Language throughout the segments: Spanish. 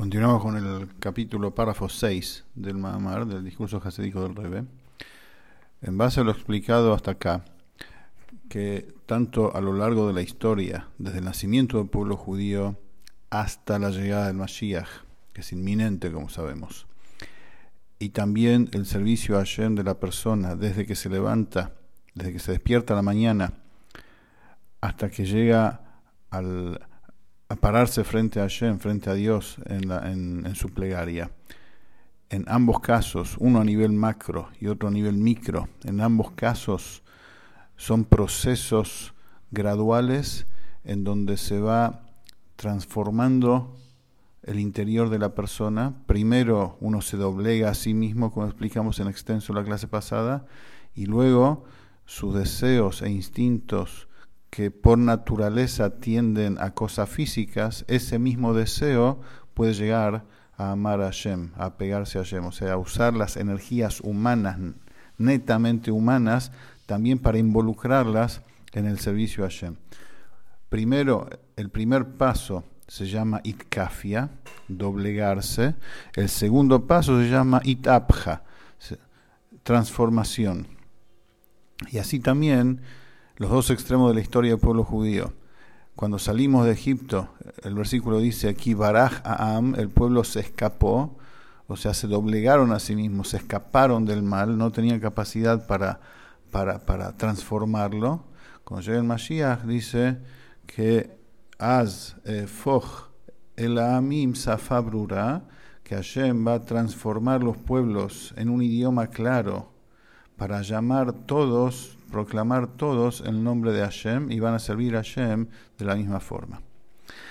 Continuamos con el capítulo párrafo 6 del Mahamar, del discurso jasídico del Rebe. En base a lo explicado hasta acá, que tanto a lo largo de la historia, desde el nacimiento del pueblo judío hasta la llegada del Mashiach, que es inminente, como sabemos, y también el servicio a Hashem de la persona, desde que se levanta, desde que se despierta la mañana, hasta que llega al, a pararse frente a Hashem, frente a Dios en, su plegaria. En ambos casos, uno a nivel macro y otro a nivel micro, en ambos casos son procesos graduales en donde se va transformando el interior de la persona. Primero uno se doblega a sí mismo, como explicamos en extenso la clase pasada, y luego sus deseos e instintos que por naturaleza tienden a cosas físicas, ese mismo deseo puede llegar a amar a Hashem, a pegarse a Hashem, o sea, a usar las energías humanas, netamente humanas, también para involucrarlas en el servicio a Hashem. Primero, el primer paso se llama itkafia, doblegarse. El segundo paso se llama itapja, transformación. Y así también los dos extremos de la historia del pueblo judío. Cuando salimos de Egipto, el versículo dice aquí, Baraj Aam, el pueblo se escapó, o sea, se doblegaron a sí mismos, se escaparon del mal, no tenían capacidad para, para, para transformarlo. Cuando llega el Mashiach, dice que Az eh, Foch el Amim Safabrura, que Hashem va a transformar los pueblos en un idioma claro para llamar todos proclamar todos el nombre de Hashem y van a servir a Hashem de la misma forma.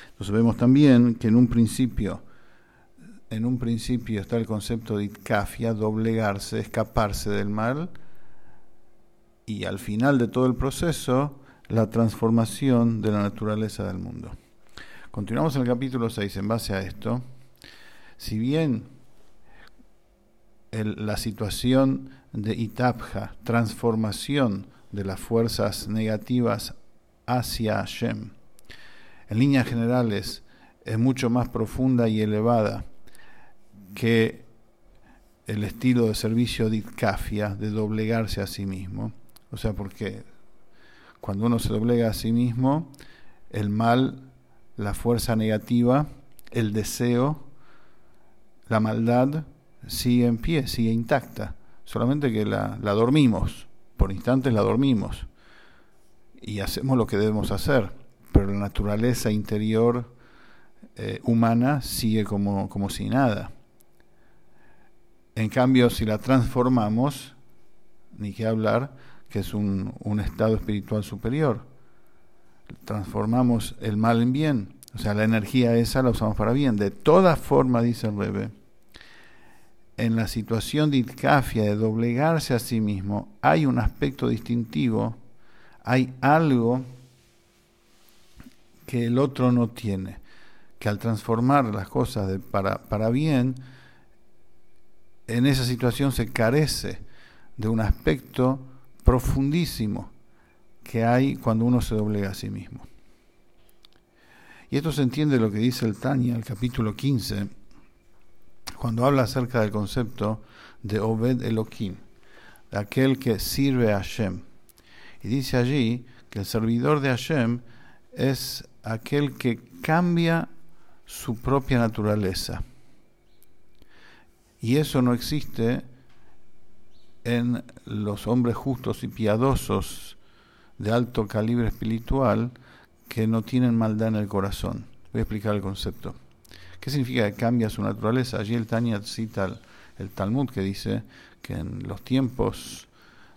Entonces vemos también que en un principio, en un principio está el concepto de itkafia, doblegarse, escaparse del mal, y al final de todo el proceso, la transformación de la naturaleza del mundo. Continuamos en el capítulo 6 en base a esto. Si bien la situación de Itapja, transformación de las fuerzas negativas hacia Hashem. En líneas generales, es mucho más profunda y elevada que el estilo de servicio de Itkafia, de doblegarse a sí mismo. O sea, porque cuando uno se doblega a sí mismo, el mal, la fuerza negativa, el deseo, la maldad, sigue en pie, sigue intacta, solamente que la, dormimos, por instantes la dormimos y hacemos lo que debemos hacer, pero la naturaleza interior eh, humana sigue como, como si nada. En cambio, si la transformamos, ni qué hablar, que es un, un estado espiritual superior, transformamos el mal en bien, o sea, la energía esa la usamos para bien. De toda forma, dice el bebé, en la situación de itkafia, de doblegarse a sí mismo, hay un aspecto distintivo, hay algo que el otro no tiene, que al transformar las cosas para, para bien, en esa situación se carece de un aspecto profundísimo que hay cuando uno se doblega a sí mismo. Y esto se entiende lo que dice el Tania, el capítulo 15, cuando habla acerca del concepto de Obed Elohim, aquel que sirve a Hashem. Y dice allí que el servidor de Hashem es aquel que cambia su propia naturaleza. Y eso no existe en los hombres justos y piadosos de alto calibre espiritual que no tienen maldad en el corazón. Voy a explicar el concepto. ¿Qué significa que cambia su naturaleza? Allí el Tanya cita el, Talmud que dice que en los tiempos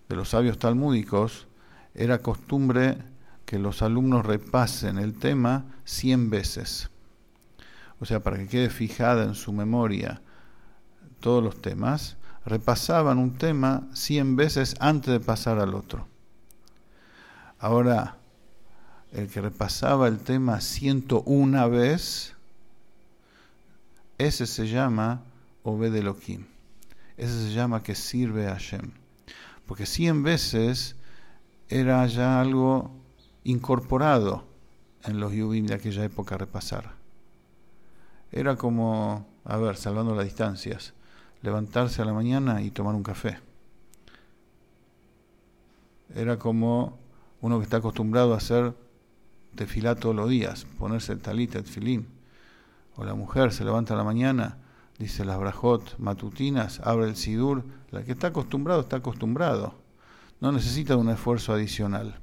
de los sabios talmúdicos era costumbre que los alumnos repasen el tema cien veces. O sea, para que quede fijada en su memoria todos los temas, repasaban un tema cien veces antes de pasar al otro. Ahora, el que repasaba el tema ciento una vez, ese se llama Obed Elohim. Ese se llama que sirve a Hashem. Porque cien veces era ya algo incorporado en los Yubim de aquella época a repasar. era como, a ver, salvando las distancias, levantarse a la mañana y tomar un café. Era como uno que está acostumbrado a hacer tefilá todos los días, ponerse el talit, el filín. La mujer se levanta a la mañana, dice las brajot matutinas, abre el sidur. La que está acostumbrado está acostumbrado. No necesita un esfuerzo adicional.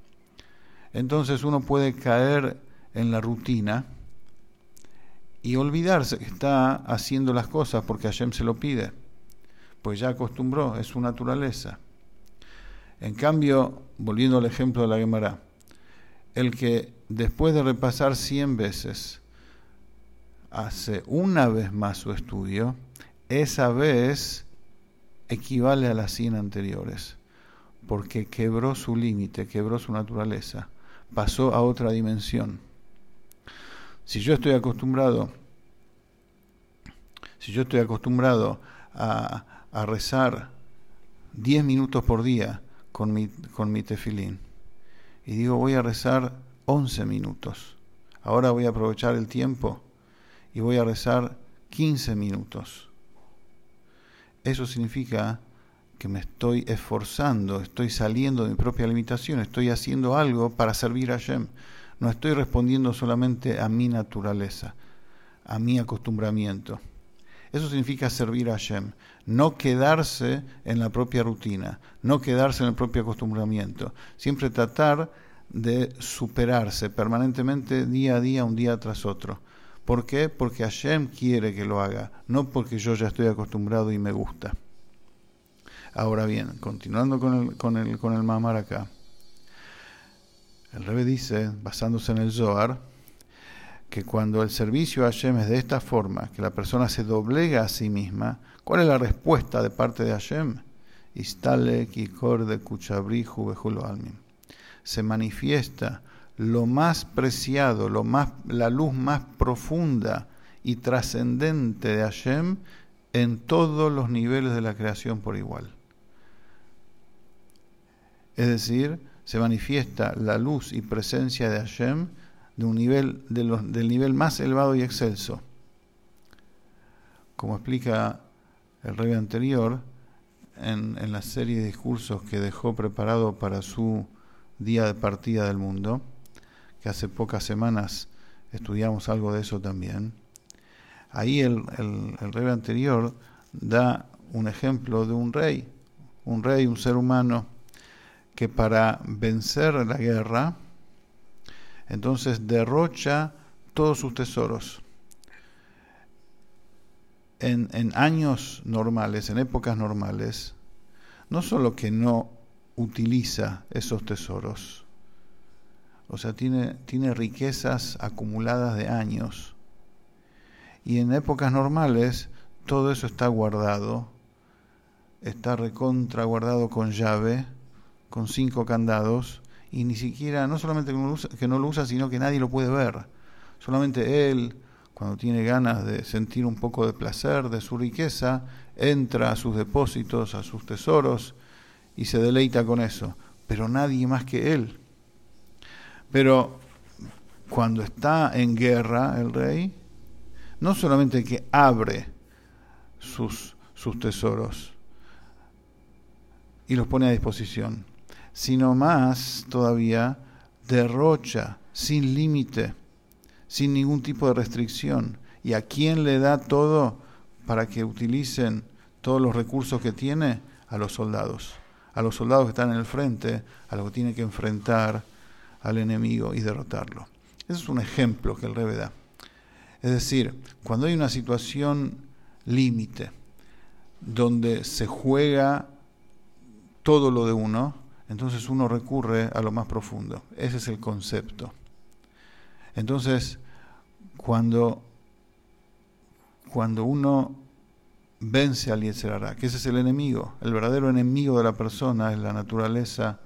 Entonces uno puede caer en la rutina y olvidarse que está haciendo las cosas porque Hashem se lo pide, pues ya acostumbró, es su naturaleza. En cambio, volviendo al ejemplo de la Gemara, el que después de repasar 100 veces hace una vez más su estudio, esa vez equivale a las 100 anteriores, porque quebró su límite, quebró su naturaleza, pasó a otra dimensión. Si yo estoy acostumbrado, si yo estoy acostumbrado a, rezar 10 minutos por día con mi, con mi tefilín y digo voy a rezar 11 minutos, ahora voy a aprovechar el tiempo y voy a rezar 15 minutos. Eso significa que me estoy esforzando, estoy saliendo de mi propia limitación, estoy haciendo algo para servir a Hashem. No estoy respondiendo solamente a mi naturaleza, a mi acostumbramiento. Eso significa servir a Hashem, no quedarse en la propia rutina, no quedarse en el propio acostumbramiento, siempre tratar de superarse permanentemente día a día, un día tras otro. ¿Por qué? Porque Hashem quiere que lo haga, no porque yo ya estoy acostumbrado y me gusta. Ahora bien, continuando con el, con el, el Mamar acá. El Rebe dice, basándose en el Zohar, que cuando el servicio a Hashem es de esta forma, que la persona se doblega a sí misma, ¿cuál es la respuesta de parte de Hashem? Istale kikor de kuchabrihu almin. Se manifiesta lo más preciado, lo más, la luz más profunda y trascendente de Hashem en todos los niveles de la creación por igual. Es decir, se manifiesta la luz y presencia de Hashem de un nivel, del nivel más elevado y excelso. Como explica el rey anterior en, en la serie de discursos que dejó preparado para su día de partida del mundo, que hace pocas semanas estudiamos algo de eso también. Ahí el, el, rey anterior da un ejemplo de un rey, un rey, un ser humano, que para vencer la guerra, entonces derrocha todos sus tesoros. En, en, años normales, en épocas normales, no solo que no utiliza esos tesoros, o sea, tiene, tiene riquezas acumuladas de años, y en épocas normales todo eso está guardado, está recontra guardado con llave, con cinco candados y ni siquiera, no solamente que no lo usa, sino que nadie lo puede ver. Solamente él, cuando tiene ganas de sentir un poco de placer de su riqueza, entra a sus depósitos, a sus tesoros y se deleita con eso. Pero nadie más que él. Pero cuando está en guerra el rey, no solamente que abre sus, sus tesoros y los pone a disposición, sino más todavía derrocha sin límite, sin ningún tipo de restricción. ¿Y a quién le da todo para que utilicen todos los recursos que tiene? A los soldados. A los soldados que están en el frente, a los que tienen que enfrentar al enemigo y derrotarlo. Ese es un ejemplo que el Rebe da. Es decir, cuando hay una situación límite, donde se juega todo lo de uno, entonces uno recurre a lo más profundo. Ese es el concepto. Entonces, cuando, cuando uno vence al Yetzerará, que ese es el enemigo, el verdadero enemigo de la persona es la naturaleza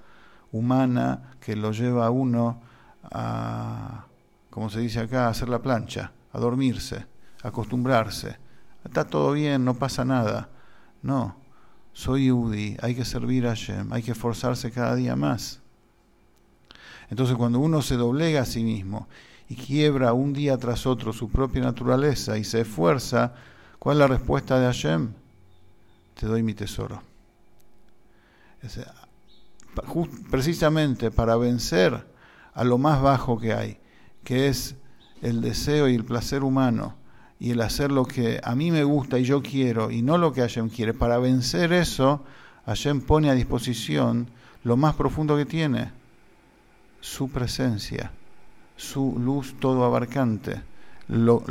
humana que lo lleva a uno a, como se dice acá, a hacer la plancha, a dormirse, a acostumbrarse. Está todo bien, no pasa nada. No, soy Yudi, hay que servir a Hashem, hay que esforzarse cada día más. Entonces cuando uno se doblega a sí mismo y quiebra un día tras otro su propia naturaleza y se esfuerza, ¿cuál es la respuesta de Hashem? Te doy mi tesoro. Precisamente para vencer a lo más bajo que hay, que es el deseo y el placer humano, y el hacer lo que a mí me gusta y yo quiero, y no lo que Hashem quiere. Para vencer eso, Hashem pone a disposición lo más profundo que tiene, su presencia, su luz todo abarcante, lo,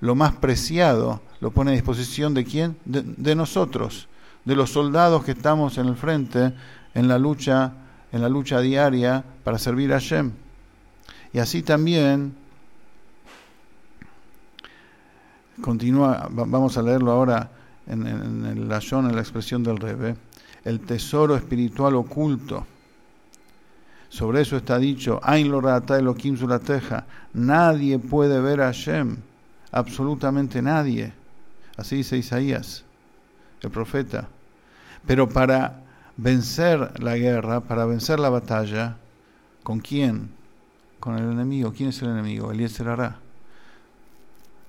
lo, más preciado lo pone a disposición de quién? De, nosotros, de los soldados que estamos en el frente, en la lucha, en la lucha diaria para servir a Hashem. Y así también continúa, vamos a leerlo ahora en, en, en la en la expresión del Rebe, el tesoro espiritual oculto. Sobre eso está dicho, Ain lo Elohim teja, nadie puede ver a Hashem, absolutamente nadie. Así dice Isaías, el profeta. Pero para vencer la guerra, para vencer la batalla, ¿con quién? Con el enemigo. ¿Quién es el enemigo? Eliezer hará.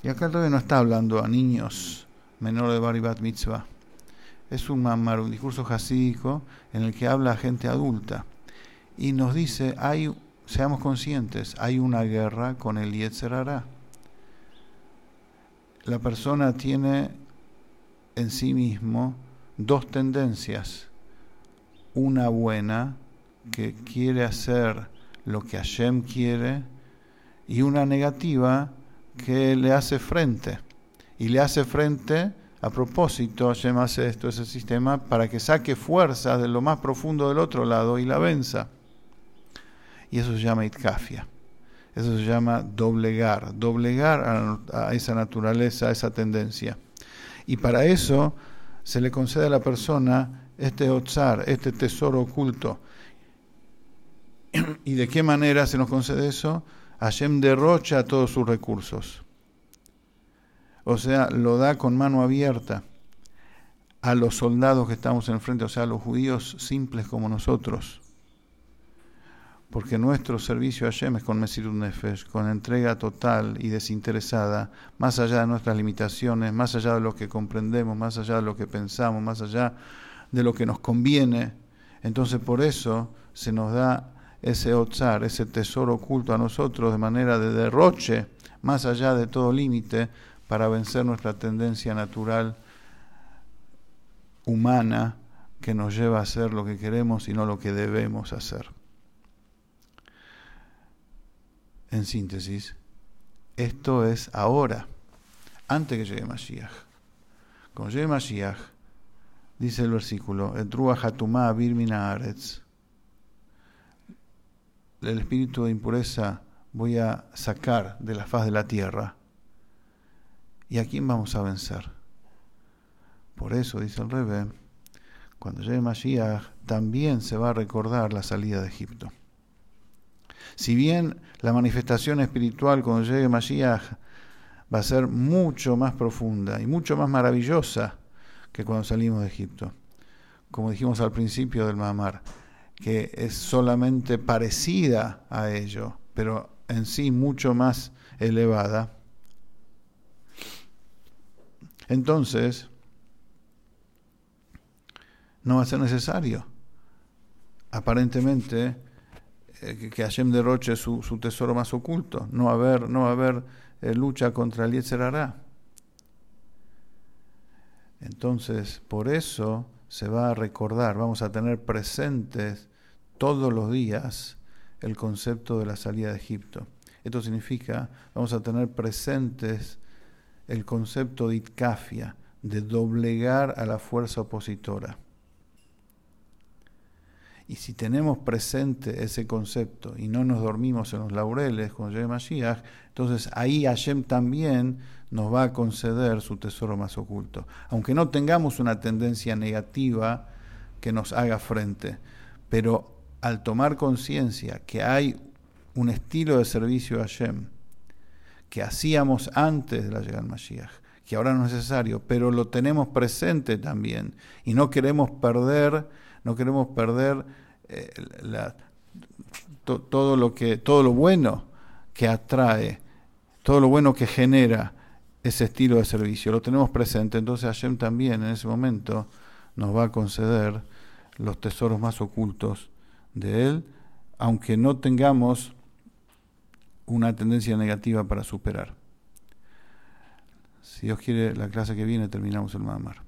Y acá todavía no está hablando a niños menores de Baribat Mitzvah. Es un mamar, un discurso jasídico en el que habla a gente adulta. Y nos dice, hay, seamos conscientes, hay una guerra con el Yetzer hará. La persona tiene en sí mismo dos tendencias. Una buena, que quiere hacer lo que Hashem quiere, y una negativa, que le hace frente. Y le hace frente a propósito, Hashem hace esto, ese sistema, para que saque fuerza de lo más profundo del otro lado y la venza. Y eso se llama itkafia. Eso se llama doblegar, doblegar a, esa naturaleza, a esa tendencia. Y para eso se le concede a la persona este otzar, este tesoro oculto. ¿Y de qué manera se nos concede eso? Hashem derrocha todos sus recursos. O sea, lo da con mano abierta a los soldados que estamos en el frente, o sea, a los judíos simples como nosotros. Porque nuestro servicio a Hashem es con Mesirut Nefesh, con entrega total y desinteresada, más allá de nuestras limitaciones, más allá de lo que comprendemos, más allá de lo que pensamos, más allá de lo que nos conviene. Entonces, por eso se nos da ese otzar, ese tesoro oculto a nosotros de manera de derroche, más allá de todo límite, para vencer nuestra tendencia natural humana que nos lleva a hacer lo que queremos y no lo que debemos hacer. En síntesis, esto es ahora, antes que llegue Mashiach. Cuando llegue Mashiach, dice el versículo, el espíritu de impureza voy a sacar de la faz de la tierra. ¿Y a quién vamos a vencer? Por eso, dice el Rebe, cuando llegue Mashiach, también se va a recordar la salida de Egipto. Si bien la manifestación espiritual cuando llegue Mashiach va a ser mucho más profunda y mucho más maravillosa que cuando salimos de Egipto, como dijimos al principio del Mahamar, que es solamente parecida a ello, pero en sí mucho más elevada. Entonces, no va a ser necesario, aparentemente, eh, que Hashem derroche su, su, tesoro más oculto. No haber, no haber eh, lucha contra el Yetzer Entonces, por eso se va a recordar, vamos a tener presentes todos los días el concepto de la salida de Egipto. Esto significa, vamos a tener presentes el concepto de itkafia, de doblegar a la fuerza opositora. Y si tenemos presente ese concepto y no nos dormimos en los laureles con llegue Mashiach, entonces ahí Hashem también nos va a conceder su tesoro más oculto. Aunque no tengamos una tendencia negativa que nos haga frente, pero al tomar conciencia que hay un estilo de servicio a Hashem que hacíamos antes de la llegada del Mashiach, que ahora no es necesario, pero lo tenemos presente también y no queremos perder, no queremos perder eh, todo lo que todo lo bueno que atrae, todo lo bueno que genera ese estilo de servicio, lo tenemos presente, entonces Hashem también en ese momento nos va a conceder los tesoros más ocultos de Él, aunque no tengamos una tendencia negativa para superar. Si Dios quiere, la clase que viene terminamos el Mamar.